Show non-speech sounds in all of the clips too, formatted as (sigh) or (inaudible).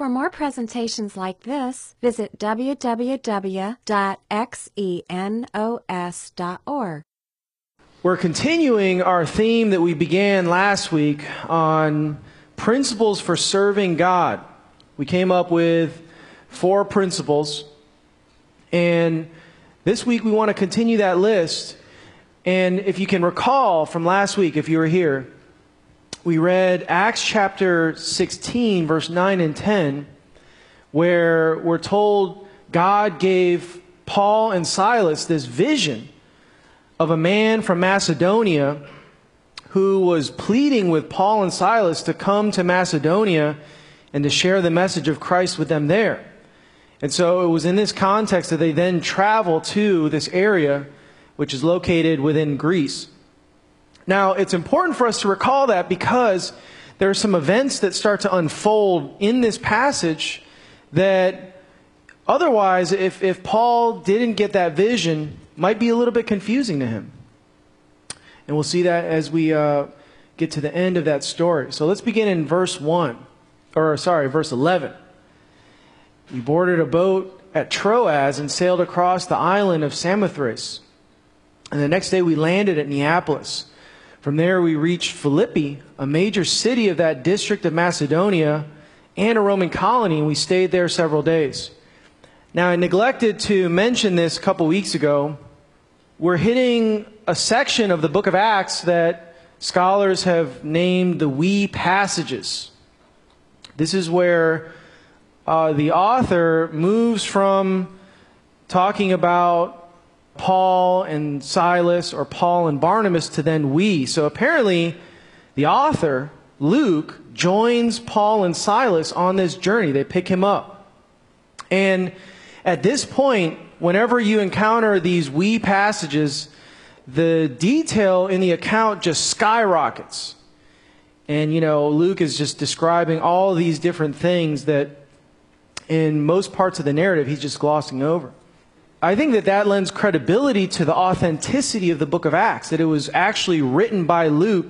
For more presentations like this, visit www.xenos.org. We're continuing our theme that we began last week on principles for serving God. We came up with four principles, and this week we want to continue that list. And if you can recall from last week, if you were here, we read Acts chapter 16, verse 9 and 10, where we're told God gave Paul and Silas this vision of a man from Macedonia who was pleading with Paul and Silas to come to Macedonia and to share the message of Christ with them there. And so it was in this context that they then travel to this area, which is located within Greece. Now, it's important for us to recall that because there are some events that start to unfold in this passage that otherwise, if, if Paul didn't get that vision, might be a little bit confusing to him. And we'll see that as we uh, get to the end of that story. So let's begin in verse 1, or sorry, verse 11. We boarded a boat at Troas and sailed across the island of Samothrace. And the next day we landed at Neapolis. From there, we reached Philippi, a major city of that district of Macedonia and a Roman colony, and we stayed there several days. Now, I neglected to mention this a couple weeks ago. We're hitting a section of the book of Acts that scholars have named the we passages. This is where uh, the author moves from talking about Paul and Silas or Paul and Barnabas to then we. So apparently, the author, Luke, joins Paul and Silas on this journey. They pick him up. And at this point, whenever you encounter these we passages, the detail in the account just skyrockets. And, you know, Luke is just describing all these different things that in most parts of the narrative he's just glossing over. I think that that lends credibility to the authenticity of the book of Acts, that it was actually written by Luke,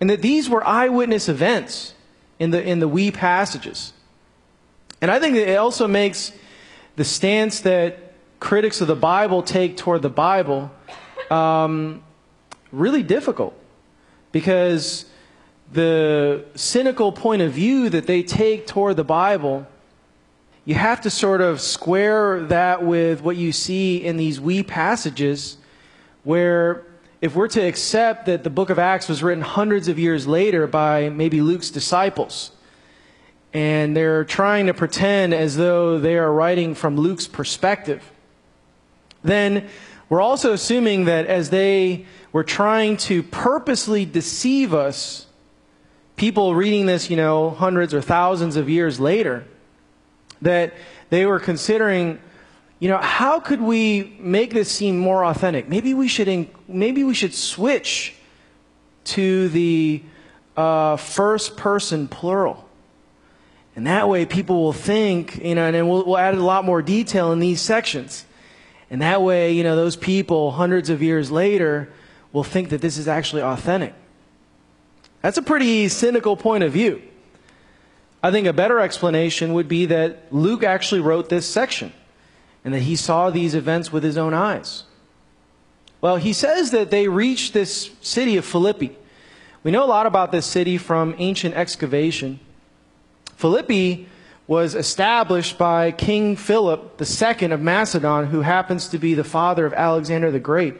and that these were eyewitness events in the, in the we passages. And I think that it also makes the stance that critics of the Bible take toward the Bible um, really difficult. Because the cynical point of view that they take toward the Bible you have to sort of square that with what you see in these we passages where if we're to accept that the book of Acts was written hundreds of years later by maybe Luke's disciples, and they're trying to pretend as though they are writing from Luke's perspective, then we're also assuming that as they were trying to purposely deceive us, people reading this, you know, hundreds or thousands of years later, that they were considering, you know, how could we make this seem more authentic? Maybe we should, maybe we should switch to the uh, first person plural. And that way people will think, you know, and then we'll, we'll add a lot more detail in these sections. And that way, you know, those people hundreds of years later will think that this is actually authentic. That's a pretty cynical point of view. I think a better explanation would be that Luke actually wrote this section and that he saw these events with his own eyes. Well, he says that they reached this city of Philippi. We know a lot about this city from ancient excavation. Philippi was established by King Philip II of Macedon, who happens to be the father of Alexander the Great.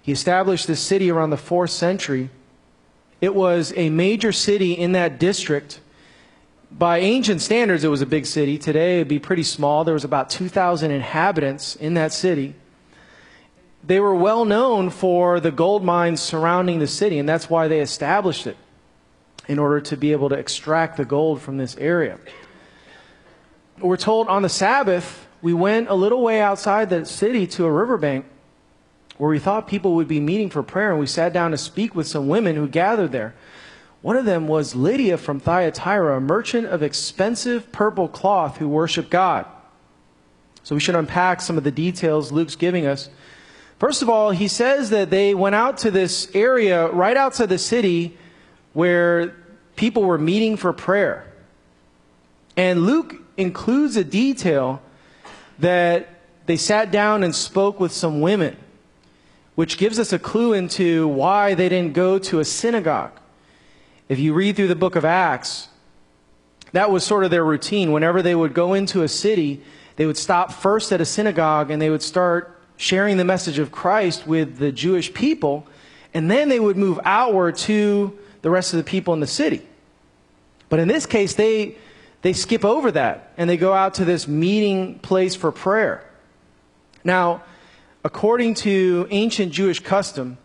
He established this city around the 4th century. It was a major city in that district by ancient standards, it was a big city. Today, it'd be pretty small. There was about 2,000 inhabitants in that city. They were well known for the gold mines surrounding the city, and that's why they established it in order to be able to extract the gold from this area. We're told on the Sabbath, we went a little way outside the city to a riverbank where we thought people would be meeting for prayer, and we sat down to speak with some women who gathered there. One of them was Lydia from Thyatira, a merchant of expensive purple cloth who worshiped God. So we should unpack some of the details Luke's giving us. First of all, he says that they went out to this area right outside the city where people were meeting for prayer. And Luke includes a detail that they sat down and spoke with some women, which gives us a clue into why they didn't go to a synagogue. If you read through the book of Acts, that was sort of their routine. Whenever they would go into a city, they would stop first at a synagogue and they would start sharing the message of Christ with the Jewish people, and then they would move outward to the rest of the people in the city. But in this case, they, they skip over that and they go out to this meeting place for prayer. Now, according to ancient Jewish custom,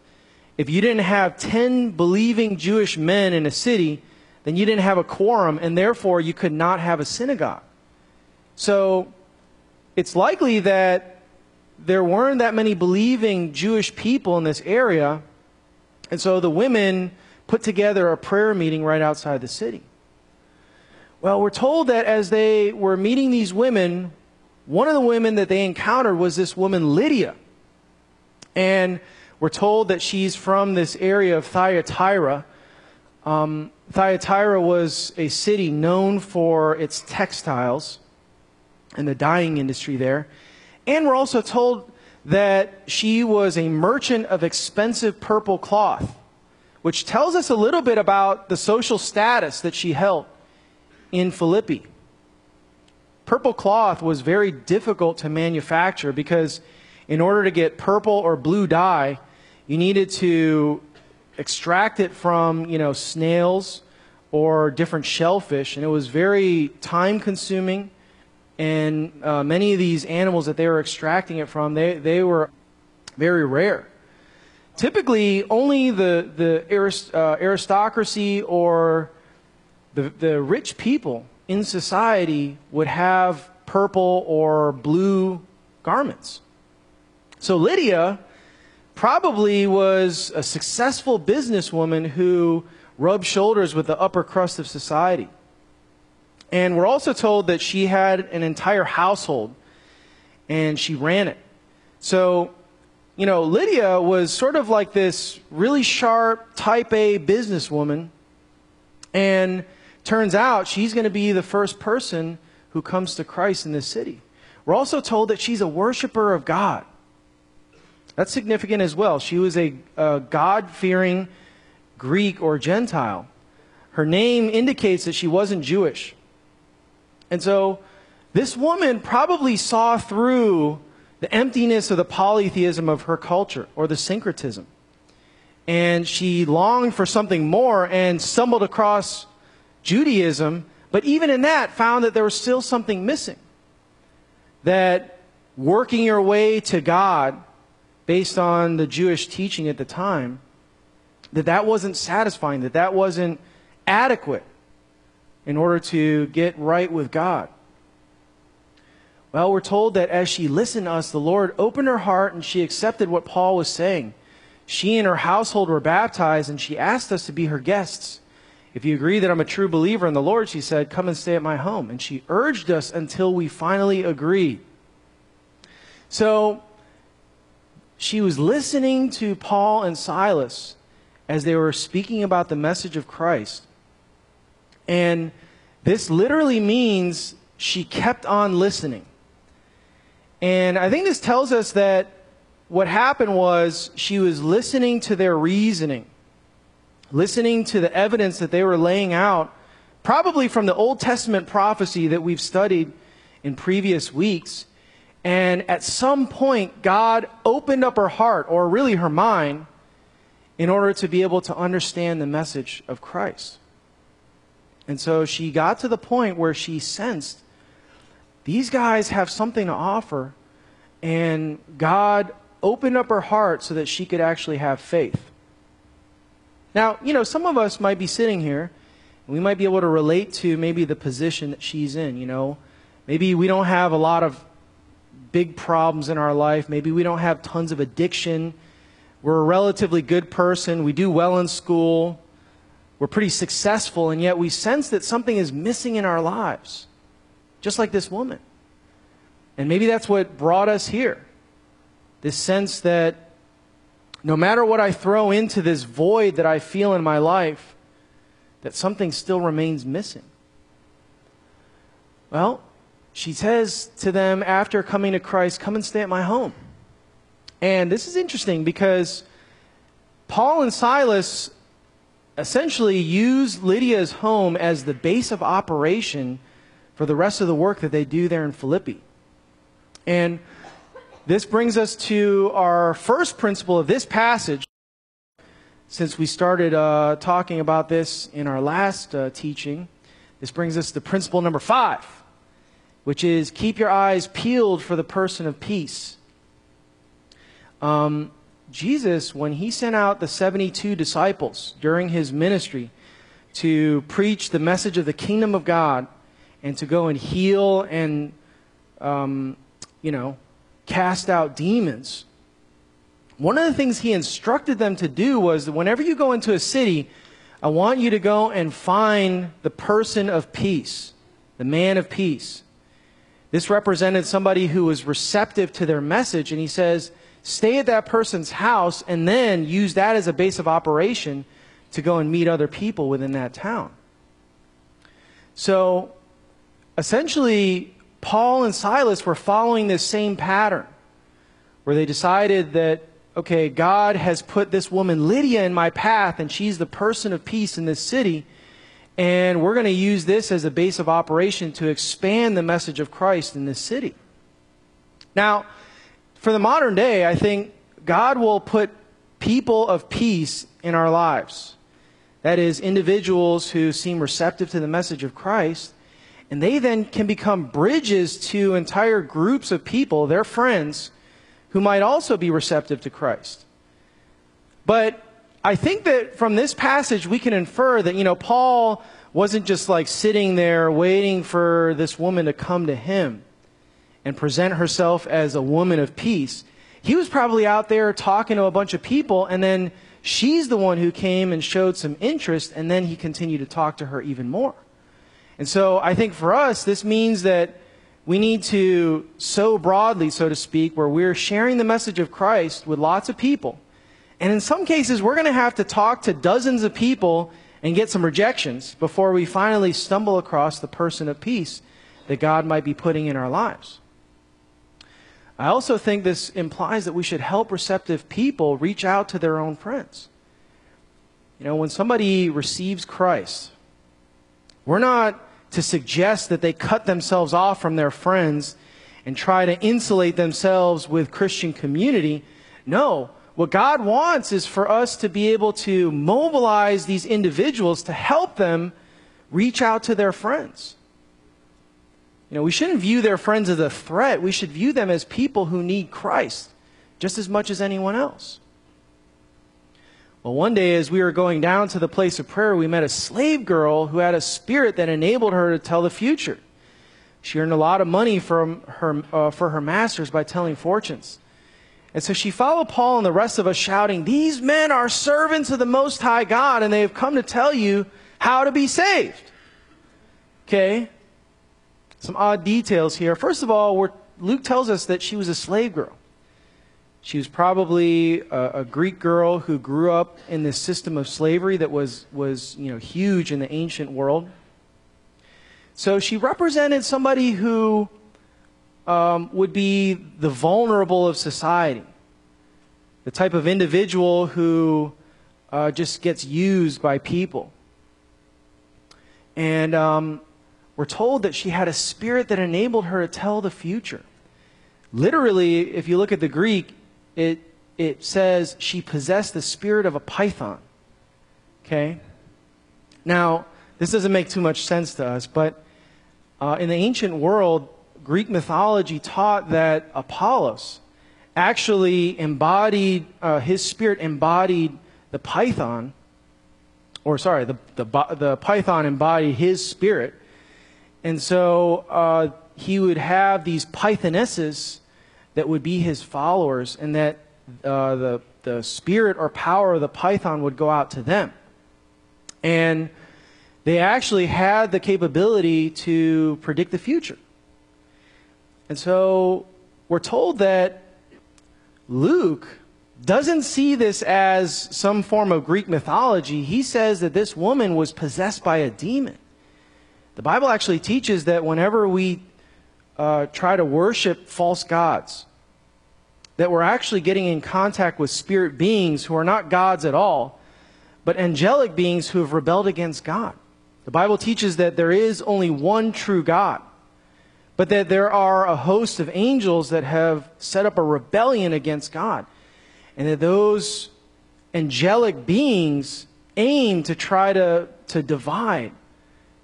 if you didn't have 10 believing Jewish men in a city, then you didn't have a quorum, and therefore you could not have a synagogue. So it's likely that there weren't that many believing Jewish people in this area, and so the women put together a prayer meeting right outside the city. Well, we're told that as they were meeting these women, one of the women that they encountered was this woman, Lydia. And we're told that she's from this area of Thyatira. Um, Thyatira was a city known for its textiles and the dyeing industry there. And we're also told that she was a merchant of expensive purple cloth, which tells us a little bit about the social status that she held in Philippi purple cloth was very difficult to manufacture because in order to get purple or blue dye, you needed to extract it from, you know, snails or different shellfish, and it was very time consuming. And uh, many of these animals that they were extracting it from, they, they were very rare. Typically, only the, the arist, uh, aristocracy or the, the rich people in society would have purple or blue garments. So Lydia probably was a successful businesswoman who rubbed shoulders with the upper crust of society. And we're also told that she had an entire household and she ran it. So, you know, Lydia was sort of like this really sharp type A businesswoman. And Turns out she's going to be the first person who comes to Christ in this city. We're also told that she's a worshiper of God. That's significant as well. She was a, a God fearing Greek or Gentile. Her name indicates that she wasn't Jewish. And so this woman probably saw through the emptiness of the polytheism of her culture or the syncretism. And she longed for something more and stumbled across Judaism, but even in that, found that there was still something missing. That working your way to God, based on the Jewish teaching at the time, that that wasn't satisfying, that that wasn't adequate in order to get right with God. Well, we're told that as she listened to us, the Lord opened her heart and she accepted what Paul was saying. She and her household were baptized and she asked us to be her guests. If you agree that I'm a true believer in the Lord, she said, come and stay at my home. And she urged us until we finally agreed. So she was listening to Paul and Silas as they were speaking about the message of Christ. And this literally means she kept on listening. And I think this tells us that what happened was she was listening to their reasoning listening to the evidence that they were laying out, probably from the Old Testament prophecy that we've studied in previous weeks. And at some point, God opened up her heart, or really her mind, in order to be able to understand the message of Christ. And so she got to the point where she sensed these guys have something to offer, and God opened up her heart so that she could actually have faith. Now, you know, some of us might be sitting here, and we might be able to relate to maybe the position that she's in, you know. Maybe we don't have a lot of big problems in our life. Maybe we don't have tons of addiction. We're a relatively good person. We do well in school. We're pretty successful, and yet we sense that something is missing in our lives, just like this woman. And maybe that's what brought us here this sense that no matter what I throw into this void that I feel in my life, that something still remains missing. Well, she says to them after coming to Christ, Come and stay at my home. And this is interesting because Paul and Silas essentially use Lydia's home as the base of operation for the rest of the work that they do there in Philippi. And this brings us to our first principle of this passage. Since we started uh, talking about this in our last uh, teaching, this brings us to principle number five, which is keep your eyes peeled for the person of peace. Um, Jesus, when he sent out the 72 disciples during his ministry to preach the message of the kingdom of God and to go and heal and, um, you know, cast out demons, one of the things he instructed them to do was that whenever you go into a city, I want you to go and find the person of peace, the man of peace. This represented somebody who was receptive to their message, and he says, stay at that person's house and then use that as a base of operation to go and meet other people within that town. So essentially, Paul and Silas were following this same pattern where they decided that, okay, God has put this woman Lydia in my path and she's the person of peace in this city. And we're going to use this as a base of operation to expand the message of Christ in this city. Now, for the modern day, I think God will put people of peace in our lives. That is, individuals who seem receptive to the message of Christ and they then can become bridges to entire groups of people, their friends, who might also be receptive to Christ. But I think that from this passage, we can infer that, you know, Paul wasn't just like sitting there waiting for this woman to come to him and present herself as a woman of peace. He was probably out there talking to a bunch of people, and then she's the one who came and showed some interest, and then he continued to talk to her even more. And so I think for us, this means that we need to sow broadly, so to speak, where we're sharing the message of Christ with lots of people. And in some cases, we're going to have to talk to dozens of people and get some rejections before we finally stumble across the person of peace that God might be putting in our lives. I also think this implies that we should help receptive people reach out to their own friends. You know, when somebody receives Christ, we're not to suggest that they cut themselves off from their friends and try to insulate themselves with Christian community. No, what God wants is for us to be able to mobilize these individuals to help them reach out to their friends. You know, we shouldn't view their friends as a threat. We should view them as people who need Christ just as much as anyone else. Well, one day as we were going down to the place of prayer, we met a slave girl who had a spirit that enabled her to tell the future. She earned a lot of money from her, uh, for her masters by telling fortunes. And so she followed Paul and the rest of us shouting, These men are servants of the Most High God, and they have come to tell you how to be saved. Okay? Some odd details here. First of all, Luke tells us that she was a slave girl. She was probably a, a, Greek girl who grew up in this system of slavery that was, was you know, huge in the ancient world. So she represented somebody who um, would be the vulnerable of society, the type of individual who uh, just gets used by people. And um, we're told that she had a spirit that enabled her to tell the future. Literally, if you look at the Greek, it, it says she possessed the spirit of a python. Okay? Now, this doesn't make too much sense to us, but uh, in the ancient world, Greek mythology taught that Apollos actually embodied, uh, his spirit embodied the python, or sorry, the, the, the python embodied his spirit. And so uh, he would have these pythonesses that would be his followers and that uh, the, the spirit or power of the python would go out to them. And they actually had the capability to predict the future. And so we're told that Luke doesn't see this as some form of Greek mythology. He says that this woman was possessed by a demon. The Bible actually teaches that whenever we uh, try to worship false gods, that we're actually getting in contact with spirit beings who are not gods at all, but angelic beings who have rebelled against God. The Bible teaches that there is only one true God, but that there are a host of angels that have set up a rebellion against God, and that those angelic beings aim to try to, to divide,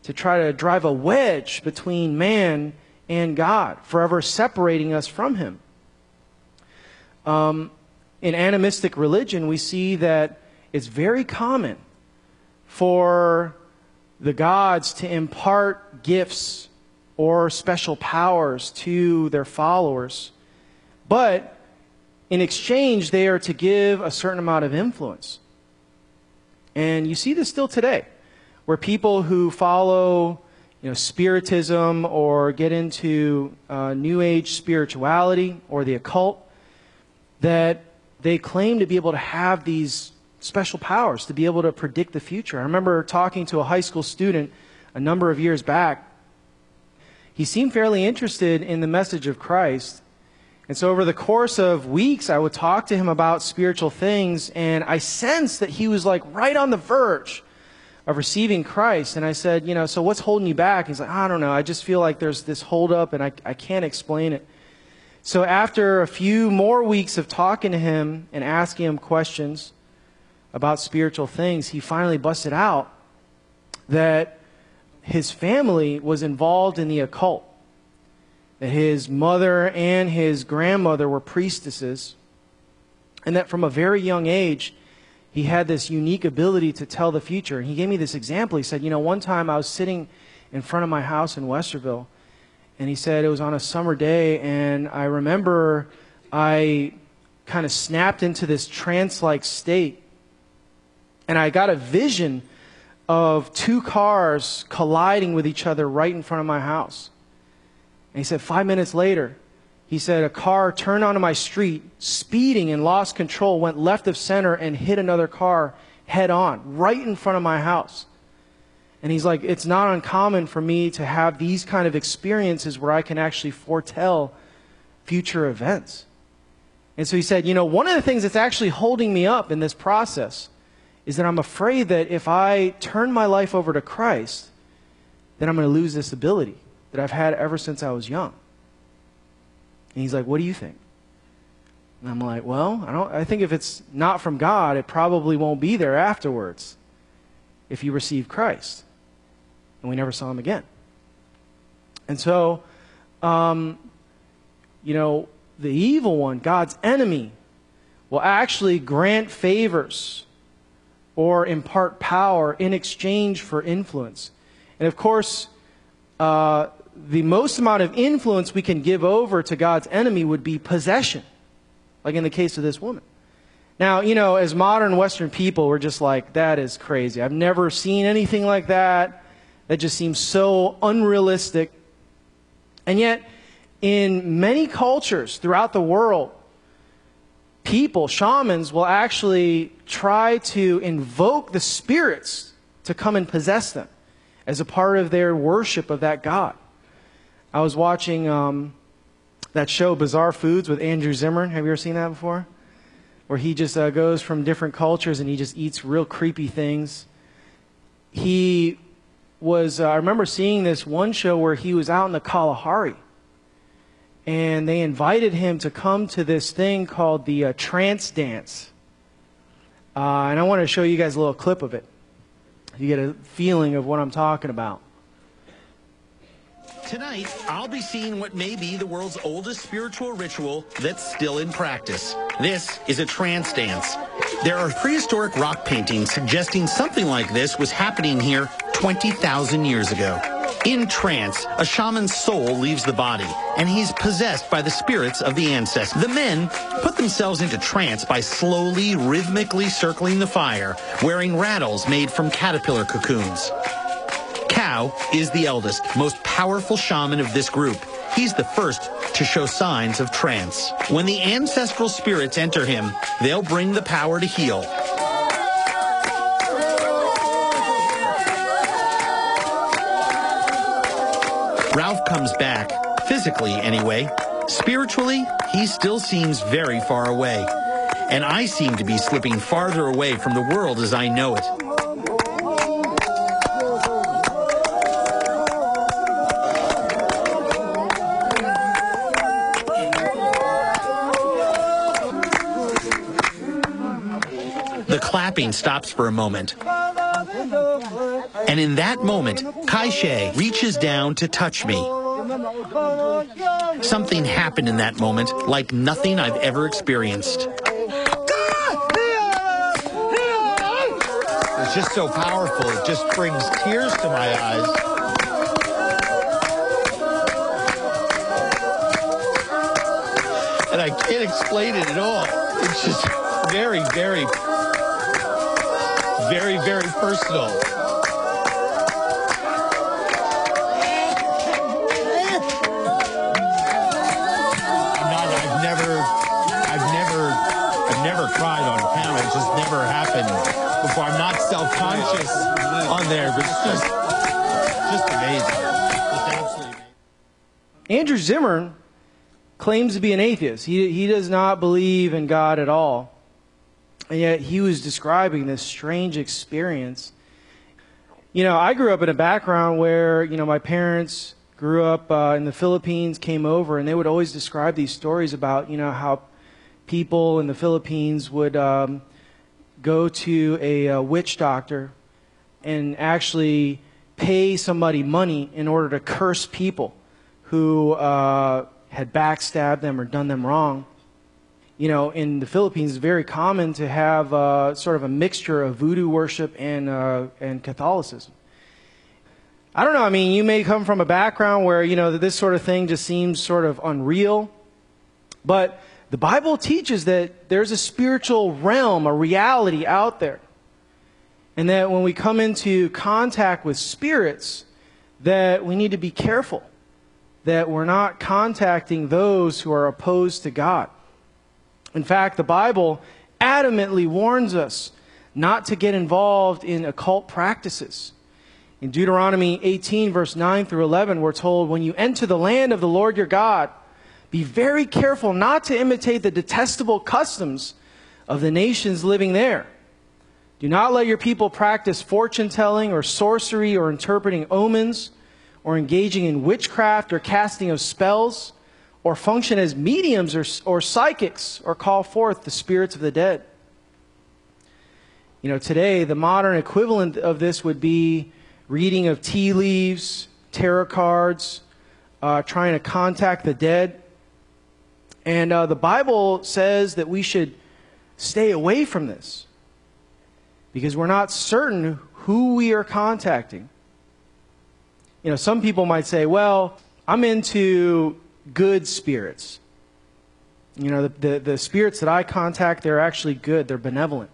to try to drive a wedge between man and God, forever separating us from Him. Um, in animistic religion, we see that it's very common for the gods to impart gifts or special powers to their followers, but in exchange, they are to give a certain amount of influence. And you see this still today, where people who follow you know, spiritism or get into uh, New Age spirituality or the occult, that they claim to be able to have these special powers, to be able to predict the future. I remember talking to a high school student a number of years back. He seemed fairly interested in the message of Christ. And so, over the course of weeks, I would talk to him about spiritual things, and I sensed that he was like right on the verge of receiving Christ. And I said, You know, so what's holding you back? He's like, I don't know. I just feel like there's this holdup, and I, I can't explain it. So, after a few more weeks of talking to him and asking him questions about spiritual things, he finally busted out that his family was involved in the occult that his mother and his grandmother were priestesses, and that from a very young age, he had this unique ability to tell the future. And he gave me this example. He said, You know, one time I was sitting in front of my house in Westerville, and he said it was on a summer day, and I remember I kind of snapped into this trance like state, and I got a vision of two cars colliding with each other right in front of my house. And he said, five minutes later, he said, a car turned onto my street, speeding and lost control, went left of center and hit another car head on, right in front of my house. And he's like, it's not uncommon for me to have these kind of experiences where I can actually foretell future events. And so he said, you know, one of the things that's actually holding me up in this process is that I'm afraid that if I turn my life over to Christ, then I'm going to lose this ability that I've had ever since I was young. And he's like, What do you think? And I'm like, Well, I, don't, I think if it's not from God, it probably won't be there afterwards if you receive Christ. And we never saw him again. And so, um, you know, the evil one, God's enemy, will actually grant favors or impart power in exchange for influence. And of course, uh, the most amount of influence we can give over to God's enemy would be possession, like in the case of this woman. Now, you know, as modern Western people, we're just like, that is crazy. I've never seen anything like that. That just seems so unrealistic. And yet, in many cultures throughout the world, people, shamans, will actually try to invoke the spirits to come and possess them as a part of their worship of that God. I was watching um, that show, Bizarre Foods, with Andrew Zimmern. Have you ever seen that before? Where he just uh, goes from different cultures and he just eats real creepy things. He was, uh, I remember seeing this one show where he was out in the Kalahari. And they invited him to come to this thing called the uh, trance dance. Uh, and I want to show you guys a little clip of it. You get a feeling of what I'm talking about. Tonight, I'll be seeing what may be the world's oldest spiritual ritual that's still in practice. This is a trance dance. There are prehistoric rock paintings suggesting something like this was happening here 20,000 years ago. In trance, a shaman's soul leaves the body, and he's possessed by the spirits of the ancestors. The men put themselves into trance by slowly, rhythmically circling the fire, wearing rattles made from caterpillar cocoons. Cow is the eldest, most powerful shaman of this group. He's the first to show signs of trance. When the ancestral spirits enter him, they'll bring the power to heal. Comes back physically anyway. Spiritually, he still seems very far away. And I seem to be slipping farther away from the world as I know it. The clapping stops for a moment. And in that moment, Kai She reaches down to touch me. Something happened in that moment like nothing I've ever experienced. It's just so powerful. It just brings tears to my eyes. And I can't explain it at all. It's just very, very, very, very personal. Not self-conscious on there, but it's just, just amazing. It's absolutely amazing. Andrew Zimmern claims to be an atheist. He, he does not believe in God at all. And yet he was describing this strange experience. You know, I grew up in a background where, you know, my parents grew up uh, in the Philippines, came over, and they would always describe these stories about, you know, how people in the Philippines would um, go to a, uh witch doctor and actually pay somebody money in order to curse people who uh, had backstabbed them or done them wrong. You know, in the Philippines, it's very common to have uh, sort of a mixture of voodoo worship and, uh, and Catholicism. I don't know. I mean, you may come from a background where, you know, this sort of thing just seems sort of unreal. But the Bible teaches that there's a spiritual realm, a reality out there. And that when we come into contact with spirits, that we need to be careful that we're not contacting those who are opposed to God. In fact, the Bible adamantly warns us not to get involved in occult practices. In Deuteronomy 18, verse 9 through 11, we're told, When you enter the land of the Lord your God, be very careful not to imitate the detestable customs of the nations living there. Do not let your people practice fortune telling or sorcery or interpreting omens or engaging in witchcraft or casting of spells or function as mediums or, or psychics or call forth the spirits of the dead. You know, today, the modern equivalent of this would be reading of tea leaves, tarot cards, uh, trying to contact the dead. And uh, the Bible says that we should stay away from this because we're not certain who we are contacting. You know, some people might say, well, I'm into good spirits. You know, the, the, the, spirits that I contact, they're actually good, they're benevolent.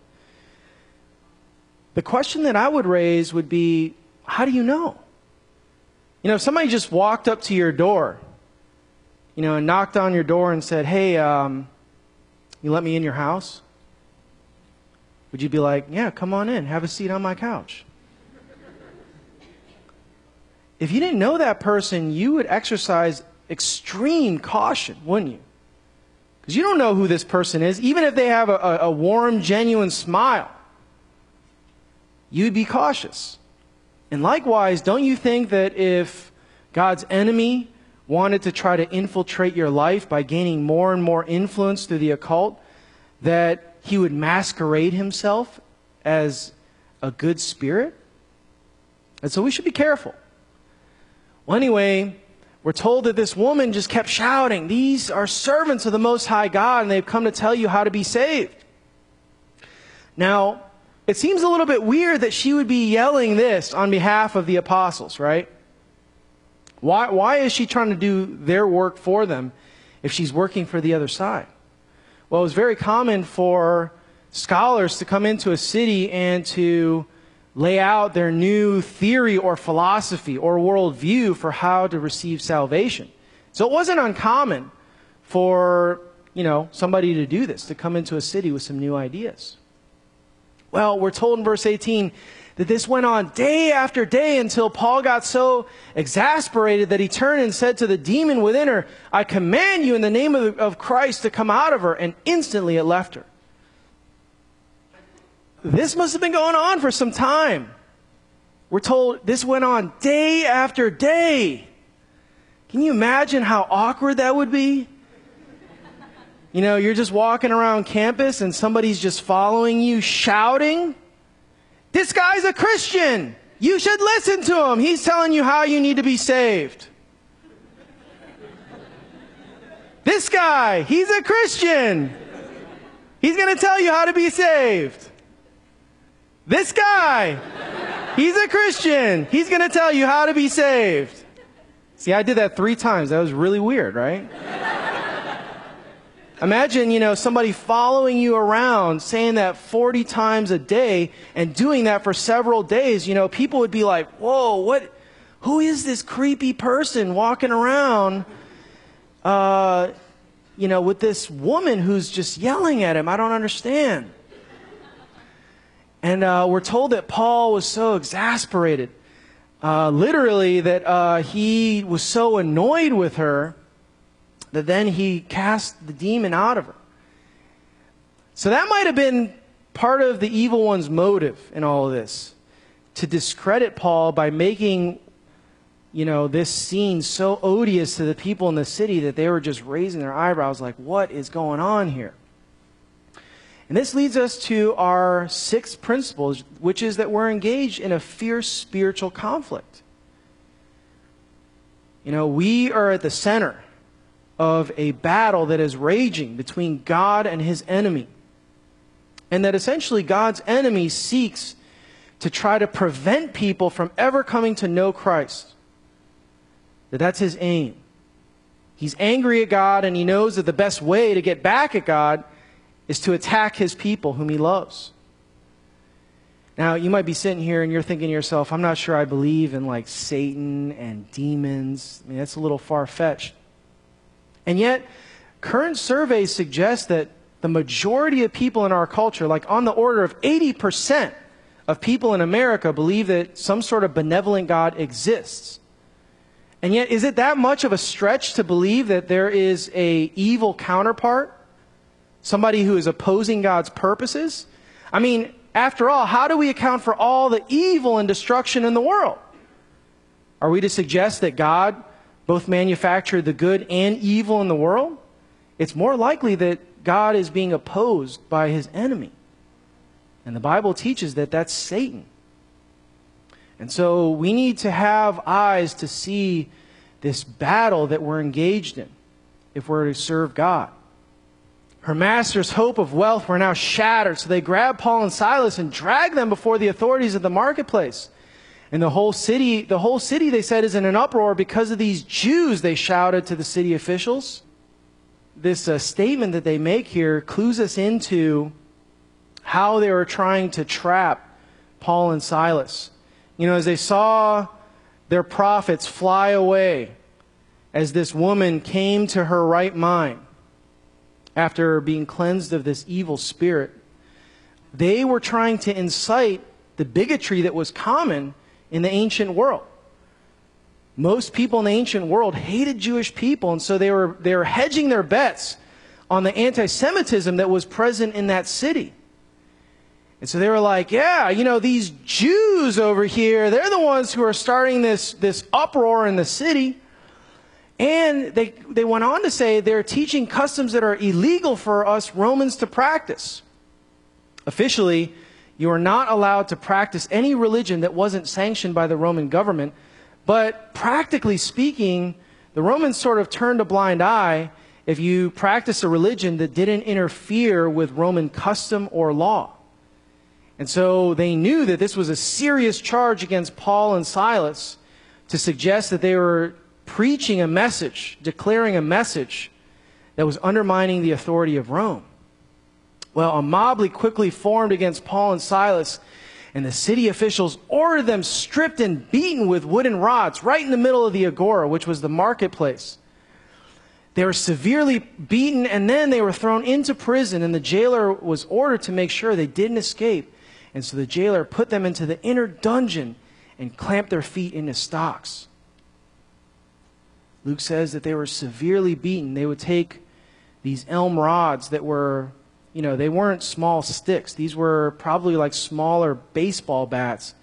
The question that I would raise would be how do you know? You know, if somebody just walked up to your door, you know, and knocked on your door and said, hey, um, you let me in your house? Would you be like, yeah, come on in, have a seat on my couch? if you didn't know that person, you would exercise extreme caution, wouldn't you? Because you don't know who this person is. Even if they have a, a, a warm, genuine smile, you'd be cautious. And likewise, don't you think that if God's enemy wanted to try to infiltrate your life by gaining more and more influence through the occult, that he would masquerade himself as a good spirit? And so we should be careful. Well, anyway, we're told that this woman just kept shouting, These are servants of the Most High God, and they've come to tell you how to be saved. Now, it seems a little bit weird that she would be yelling this on behalf of the apostles, right? Why, why is she trying to do their work for them if she's working for the other side? Well, it was very common for scholars to come into a city and to lay out their new theory or philosophy or worldview for how to receive salvation. So it wasn't uncommon for, you know, somebody to do this, to come into a city with some new ideas. Well, we're told in verse 18 that this went on day after day until Paul got so exasperated that he turned and said to the demon within her, I command you in the name of, of Christ to come out of her. And instantly it left her. This must have been going on for some time. We're told this went on day after day. Can you imagine how awkward that would be? You know, you're just walking around campus and somebody's just following you, shouting. This guy's a Christian. You should listen to him. He's telling you how you need to be saved. This guy, he's a Christian. He's going to tell you how to be saved. This guy, he's a Christian. He's going to tell you how to be saved. See, I did that three times. That was really weird, right? Imagine, you know, somebody following you around saying that 40 times a day and doing that for several days. You know, people would be like, whoa, what, who is this creepy person walking around, uh, you know, with this woman who's just yelling at him? I don't understand. And uh, we're told that Paul was so exasperated, uh, literally, that uh, he was so annoyed with her that then he cast the demon out of her. So that might have been part of the evil one's motive in all of this to discredit Paul by making you know this scene so odious to the people in the city that they were just raising their eyebrows like what is going on here and this leads us to our sixth principle which is that we're engaged in a fierce spiritual conflict you know we are at the center of a battle that is raging between God and his enemy. And that essentially God's enemy seeks to try to prevent people from ever coming to know Christ. That that's his aim. He's angry at God and he knows that the best way to get back at God is to attack his people whom he loves. Now, you might be sitting here and you're thinking to yourself, I'm not sure I believe in like Satan and demons. I mean, that's a little far fetched. And yet, current surveys suggest that the majority of people in our culture, like on the order of 80% of people in America, believe that some sort of benevolent God exists. And yet, is it that much of a stretch to believe that there is a evil counterpart? Somebody who is opposing God's purposes? I mean, after all, how do we account for all the evil and destruction in the world? Are we to suggest that God both manufacture the good and evil in the world, it's more likely that God is being opposed by his enemy. And the Bible teaches that that's Satan. And so we need to have eyes to see this battle that we're engaged in if we're to serve God. Her master's hope of wealth were now shattered, so they grabbed Paul and Silas and dragged them before the authorities of the marketplace. And the whole city, the whole city, they said, is in an uproar because of these Jews, they shouted to the city officials. This uh, statement that they make here clues us into how they were trying to trap Paul and Silas. You know, as they saw their profits fly away, as this woman came to her right mind after being cleansed of this evil spirit, they were trying to incite the bigotry that was common in the ancient world. Most people in the ancient world hated Jewish people, and so they were, they were hedging their bets on the anti Semitism that was present in that city. And so they were like, yeah, you know, these Jews over here, they're the ones who are starting this, this uproar in the city. And they, they went on to say they're teaching customs that are illegal for us Romans to practice. Officially, you were not allowed to practice any religion that wasn't sanctioned by the Roman government. But practically speaking, the Romans sort of turned a blind eye if you practice a religion that didn't interfere with Roman custom or law. And so they knew that this was a serious charge against Paul and Silas to suggest that they were preaching a message, declaring a message that was undermining the authority of Rome. Well, a mob quickly formed against Paul and Silas, and the city officials ordered them stripped and beaten with wooden rods right in the middle of the agora, which was the marketplace. They were severely beaten, and then they were thrown into prison, and the jailer was ordered to make sure they didn't escape. And so the jailer put them into the inner dungeon and clamped their feet into stocks. Luke says that they were severely beaten. They would take these elm rods that were, you know, they weren't small sticks. These were probably like smaller baseball bats.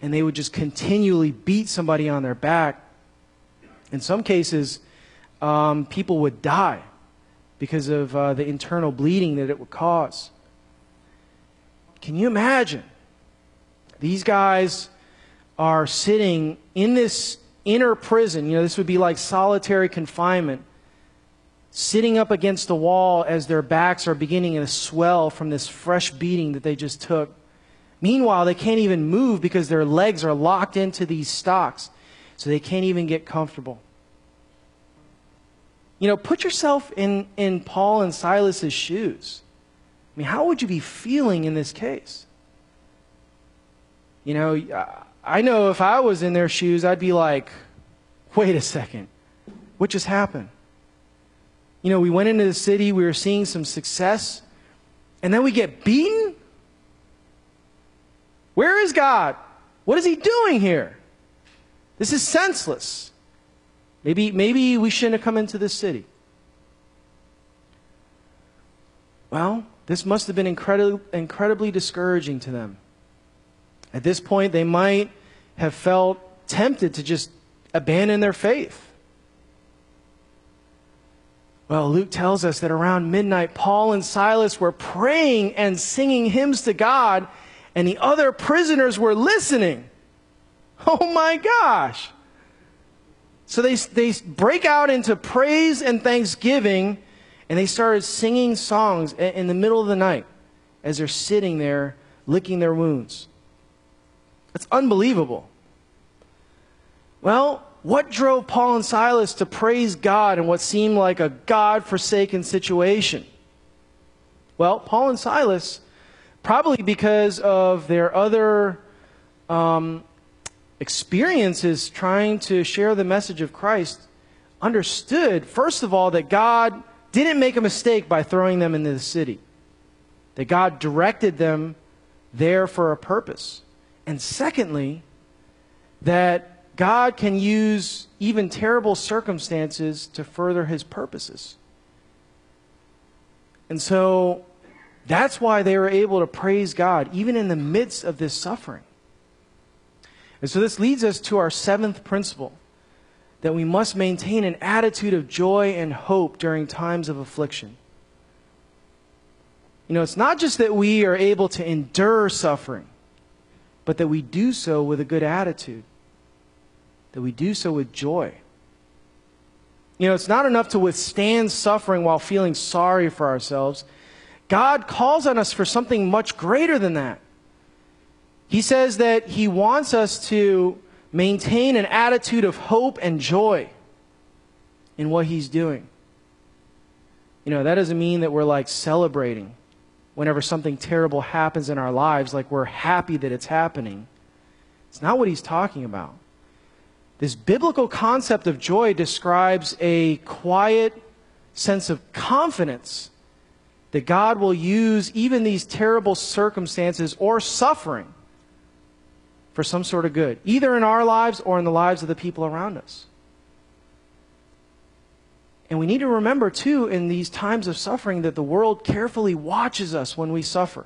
And they would just continually beat somebody on their back. In some cases, um, people would die because of uh, the internal bleeding that it would cause. Can you imagine? These guys are sitting in this inner prison. You know, this would be like solitary confinement, sitting up against the wall as their backs are beginning to swell from this fresh beating that they just took. Meanwhile, they can't even move because their legs are locked into these stocks, so they can't even get comfortable. You know, put yourself in, in Paul and Silas's shoes. I mean, how would you be feeling in this case? You know, I know if I was in their shoes, I'd be like, wait a second, what just happened? You know, we went into the city, we were seeing some success, and then we get beaten? Where is God? What is He doing here? This is senseless. Maybe, maybe we shouldn't have come into this city. Well, this must have been incredibly, incredibly discouraging to them. At this point, they might have felt tempted to just abandon their faith. Well, Luke tells us that around midnight, Paul and Silas were praying and singing hymns to God, and the other prisoners were listening. (laughs) Oh my gosh! So they, they break out into praise and thanksgiving, and they started singing songs in the middle of the night as they're sitting there licking their wounds. That's unbelievable. Well, what drove Paul and Silas to praise God in what seemed like a God forsaken situation? Well, Paul and Silas, probably because of their other um, experiences trying to share the message of Christ understood, first of all, that God didn't make a mistake by throwing them into the city, that God directed them there for a purpose. And secondly, that God can use even terrible circumstances to further his purposes. And so that's why they were able to praise God, even in the midst of this suffering. And so this leads us to our seventh principle that we must maintain an attitude of joy and hope during times of affliction. You know, it's not just that we are able to endure suffering, but that we do so with a good attitude, that we do so with joy. You know, it's not enough to withstand suffering while feeling sorry for ourselves. God calls on us for something much greater than that. He says that he wants us to maintain an attitude of hope and joy in what he's doing. You know, that doesn't mean that we're like celebrating whenever something terrible happens in our lives, like we're happy that it's happening. It's not what he's talking about. This biblical concept of joy describes a quiet sense of confidence that God will use even these terrible circumstances or suffering for some sort of good, either in our lives or in the lives of the people around us. And we need to remember, too, in these times of suffering, that the world carefully watches us when we suffer.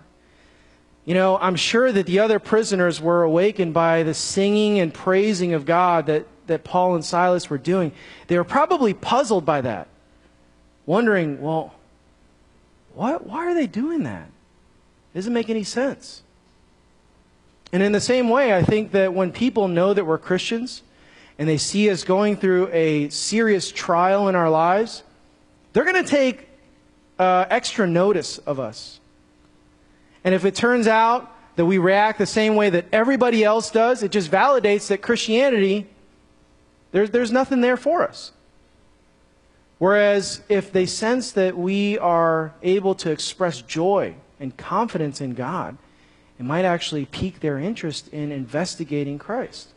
You know, I'm sure that the other prisoners were awakened by the singing and praising of God that, that Paul and Silas were doing. They were probably puzzled by that, wondering, well, what, why are they doing that? It doesn't make any sense. And in the same way, I think that when people know that we're Christians and they see us going through a serious trial in our lives, they're going to take uh, extra notice of us. And if it turns out that we react the same way that everybody else does, it just validates that Christianity, there's, there's nothing there for us. Whereas if they sense that we are able to express joy and confidence in God, it might actually pique their interest in investigating Christ.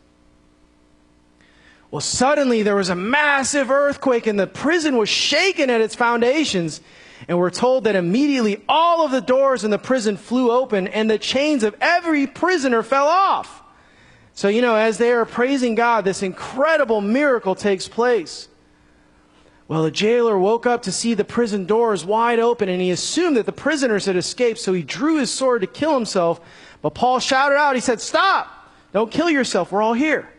Well, suddenly there was a massive earthquake and the prison was shaken at its foundations. And we're told that immediately all of the doors in the prison flew open and the chains of every prisoner fell off. So, you know, as they are praising God, this incredible miracle takes place. Well, the jailer woke up to see the prison doors wide open and he assumed that the prisoners had escaped, so he drew his sword to kill himself. But Paul shouted out, he said, Stop! Don't kill yourself, we're all here.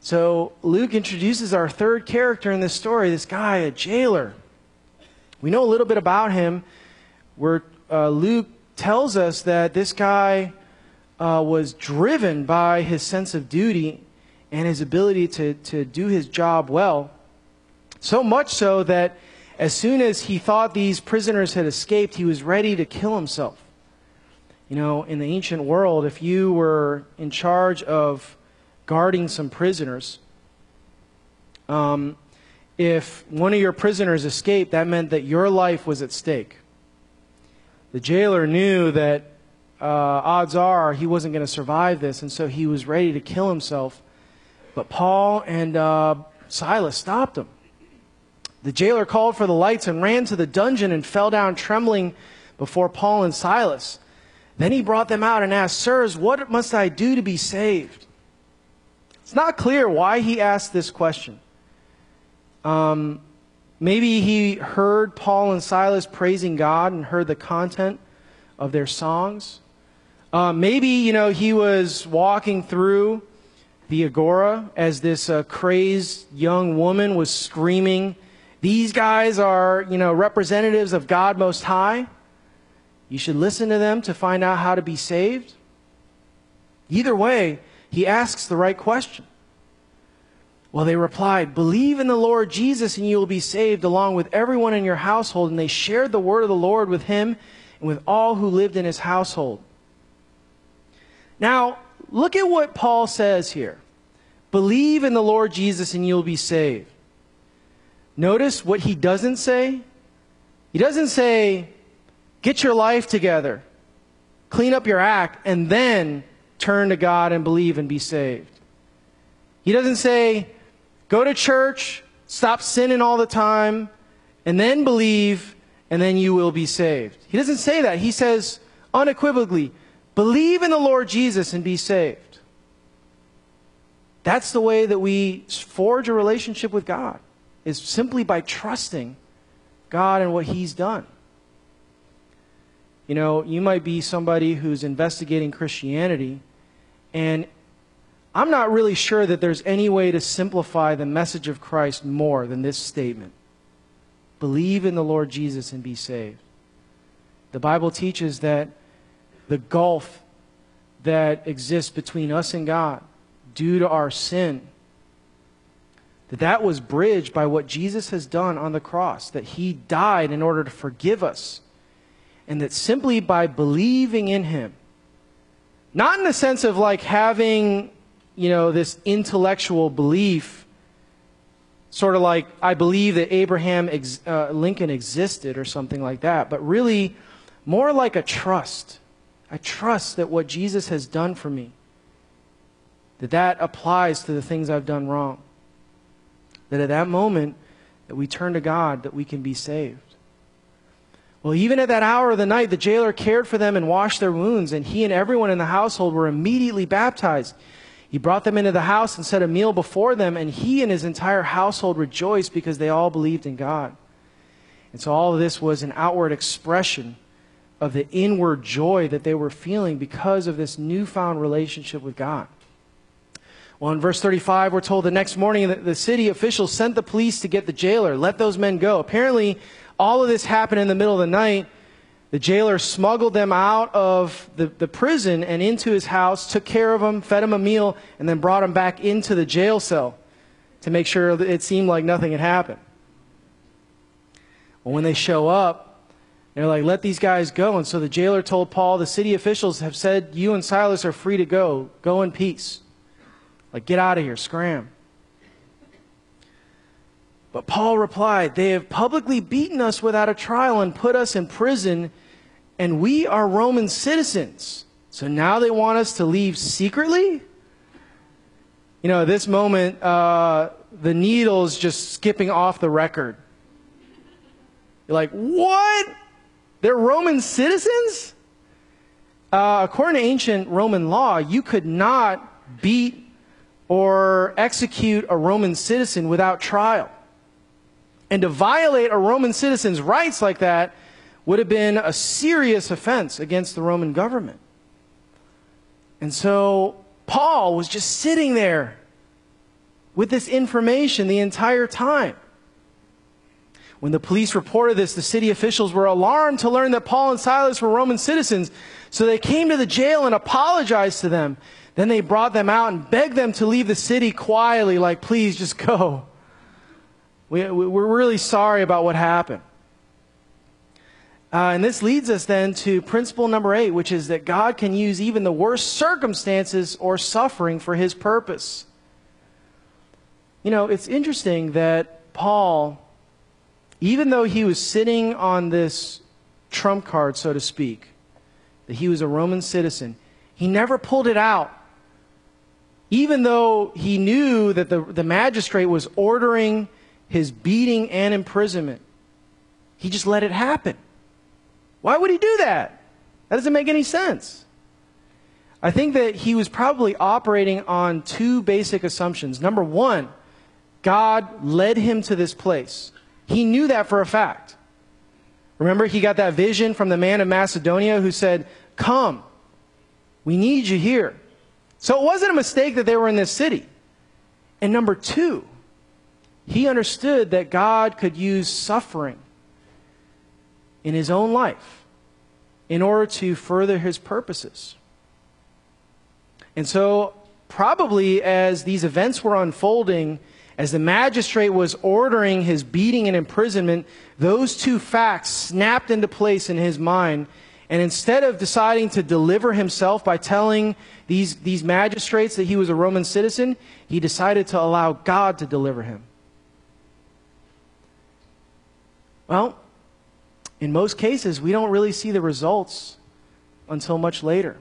So Luke introduces our third character in this story, this guy, a jailer. We know a little bit about him where uh, Luke tells us that this guy uh, was driven by his sense of duty and his ability to, to do his job well. So much so that as soon as he thought these prisoners had escaped, he was ready to kill himself. You know, in the ancient world, if you were in charge of guarding some prisoners, um, if one of your prisoners escaped, that meant that your life was at stake. The jailer knew that uh, odds are he wasn't going to survive this, and so he was ready to kill himself. But Paul and uh, Silas stopped him. The jailer called for the lights and ran to the dungeon and fell down trembling before Paul and Silas. Then he brought them out and asked, Sirs, what must I do to be saved? It's not clear why he asked this question. Um, maybe he heard Paul and Silas praising God and heard the content of their songs. Uh, maybe, you know, he was walking through the agora as this uh, crazed young woman was screaming, These guys are, you know, representatives of God Most High. You should listen to them to find out how to be saved. Either way, he asks the right question. Well, they replied, Believe in the Lord Jesus and you will be saved along with everyone in your household. And they shared the word of the Lord with him and with all who lived in his household. Now, look at what Paul says here Believe in the Lord Jesus and you'll be saved. Notice what he doesn't say. He doesn't say, Get your life together, clean up your act, and then turn to God and believe and be saved. He doesn't say, Go to church, stop sinning all the time, and then believe, and then you will be saved. He doesn't say that. He says unequivocally, believe in the Lord Jesus and be saved. That's the way that we forge a relationship with God, is simply by trusting God and what He's done. You know, you might be somebody who's investigating Christianity, and I'm not really sure that there's any way to simplify the message of Christ more than this statement Believe in the Lord Jesus and be saved. The Bible teaches that the gulf that exists between us and God due to our sin that that was bridged by what Jesus has done on the cross that he died in order to forgive us and that simply by believing in him not in the sense of like having you know, this intellectual belief, sort of like I believe that Abraham ex- uh, Lincoln existed or something like that, but really more like a trust. I trust that what Jesus has done for me, that that applies to the things I've done wrong. That at that moment, that we turn to God, that we can be saved. Well, even at that hour of the night, the jailer cared for them and washed their wounds, and he and everyone in the household were immediately baptized. He brought them into the house and set a meal before them, and he and his entire household rejoiced because they all believed in God. And so all of this was an outward expression of the inward joy that they were feeling because of this newfound relationship with God. Well, in verse 35, we're told the next morning that the city officials sent the police to get the jailer. Let those men go. Apparently, all of this happened in the middle of the night the jailer smuggled them out of the, the prison and into his house, took care of them, fed them a meal, and then brought them back into the jail cell to make sure that it seemed like nothing had happened. Well, when they show up, they're like, let these guys go. And so the jailer told Paul, the city officials have said, you and Silas are free to go. Go in peace. Like, get out of here, scram. But Paul replied, They have publicly beaten us without a trial and put us in prison, and we are Roman citizens. So now they want us to leave secretly? You know, at this moment, uh, the needle's just skipping off the record. You're like, what? They're Roman citizens? Uh, according to ancient Roman law, you could not beat or execute a Roman citizen without trial. And to violate a Roman citizen's rights like that would have been a serious offense against the Roman government. And so Paul was just sitting there with this information the entire time. When the police reported this, the city officials were alarmed to learn that Paul and Silas were Roman citizens. So they came to the jail and apologized to them. Then they brought them out and begged them to leave the city quietly, like, please just go. We, we're really sorry about what happened. Uh, and this leads us then to principle number eight, which is that God can use even the worst circumstances or suffering for his purpose. You know, it's interesting that Paul, even though he was sitting on this trump card, so to speak, that he was a Roman citizen, he never pulled it out. Even though he knew that the, the magistrate was ordering his beating and imprisonment, he just let it happen. Why would he do that? That doesn't make any sense. I think that he was probably operating on two basic assumptions. Number one, God led him to this place. He knew that for a fact. Remember, he got that vision from the man of Macedonia who said, Come, we need you here. So it wasn't a mistake that they were in this city. And number two, he understood that God could use suffering in his own life in order to further his purposes. And so, probably as these events were unfolding, as the magistrate was ordering his beating and imprisonment, those two facts snapped into place in his mind. And instead of deciding to deliver himself by telling these, these magistrates that he was a Roman citizen, he decided to allow God to deliver him. Well, in most cases, we don't really see the results until much later.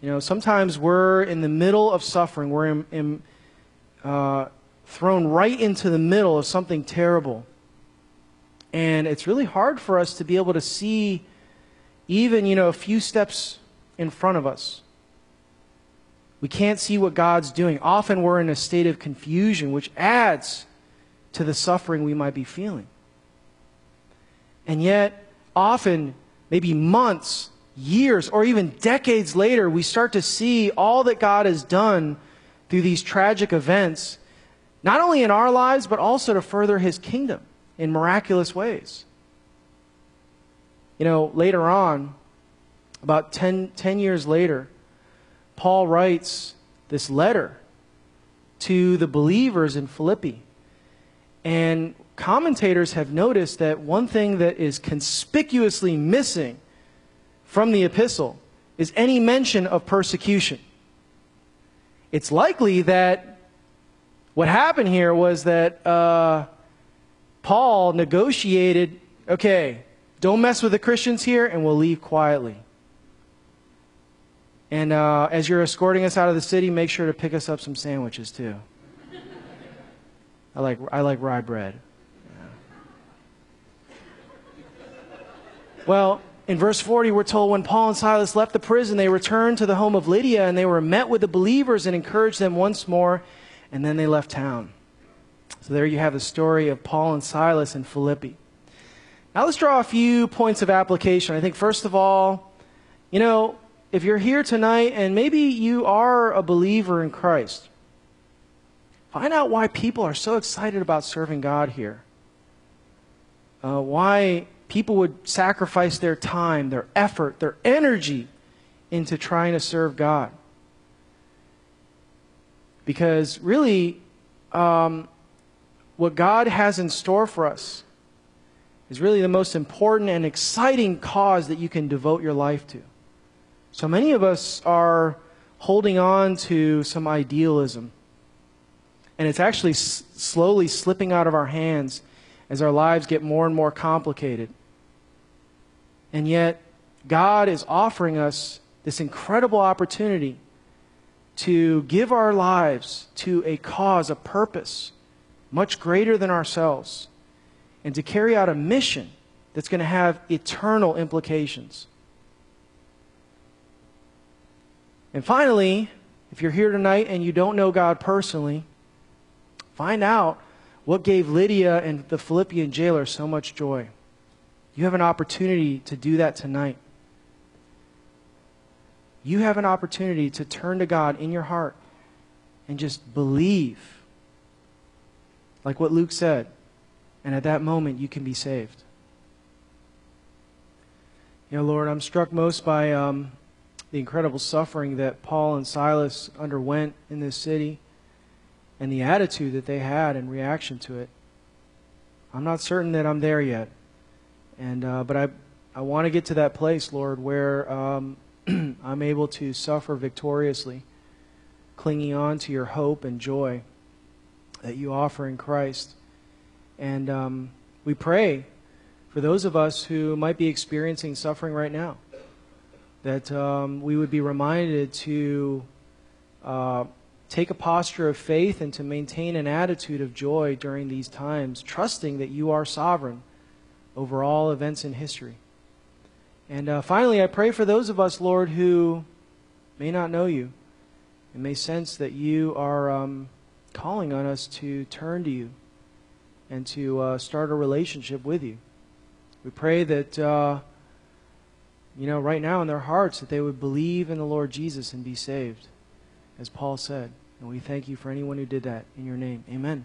You know, sometimes we're in the middle of suffering. We're in, in, uh, thrown right into the middle of something terrible. And it's really hard for us to be able to see even, you know, a few steps in front of us. We can't see what God's doing. Often we're in a state of confusion, which adds to the suffering we might be feeling. And yet, often, maybe months, years, or even decades later, we start to see all that God has done through these tragic events, not only in our lives, but also to further his kingdom in miraculous ways. You know, later on, about 10, 10 years later, Paul writes this letter to the believers in Philippi. And commentators have noticed that one thing that is conspicuously missing from the epistle is any mention of persecution. It's likely that what happened here was that uh, Paul negotiated okay, don't mess with the Christians here, and we'll leave quietly. And uh, as you're escorting us out of the city, make sure to pick us up some sandwiches too. I like, I like rye bread. Well, in verse 40, we're told when Paul and Silas left the prison, they returned to the home of Lydia and they were met with the believers and encouraged them once more, and then they left town. So there you have the story of Paul and Silas in Philippi. Now let's draw a few points of application. I think, first of all, you know, if you're here tonight and maybe you are a believer in Christ, find out why people are so excited about serving God here. Uh, why people would sacrifice their time, their effort, their energy into trying to serve God. Because really, um, what God has in store for us is really the most important and exciting cause that you can devote your life to. So many of us are holding on to some idealism. And it's actually s- slowly slipping out of our hands as our lives get more and more complicated. And yet, God is offering us this incredible opportunity to give our lives to a cause, a purpose much greater than ourselves, and to carry out a mission that's going to have eternal implications. And finally, if you're here tonight and you don't know God personally, find out what gave Lydia and the Philippian jailer so much joy. You have an opportunity to do that tonight. You have an opportunity to turn to God in your heart and just believe, like what Luke said. And at that moment, you can be saved. You know, Lord, I'm struck most by um, the incredible suffering that Paul and Silas underwent in this city and the attitude that they had in reaction to it. I'm not certain that I'm there yet. And, uh, but I, I want to get to that place, Lord, where um, (clears throat) I'm able to suffer victoriously, clinging on to your hope and joy that you offer in Christ. And um, we pray for those of us who might be experiencing suffering right now that um, we would be reminded to uh, take a posture of faith and to maintain an attitude of joy during these times, trusting that you are sovereign over all events in history. And uh, finally, I pray for those of us, Lord, who may not know you and may sense that you are um, calling on us to turn to you and to uh, start a relationship with you. We pray that. Uh, you know, right now in their hearts that they would believe in the Lord Jesus and be saved, as Paul said. And we thank you for anyone who did that in your name. Amen.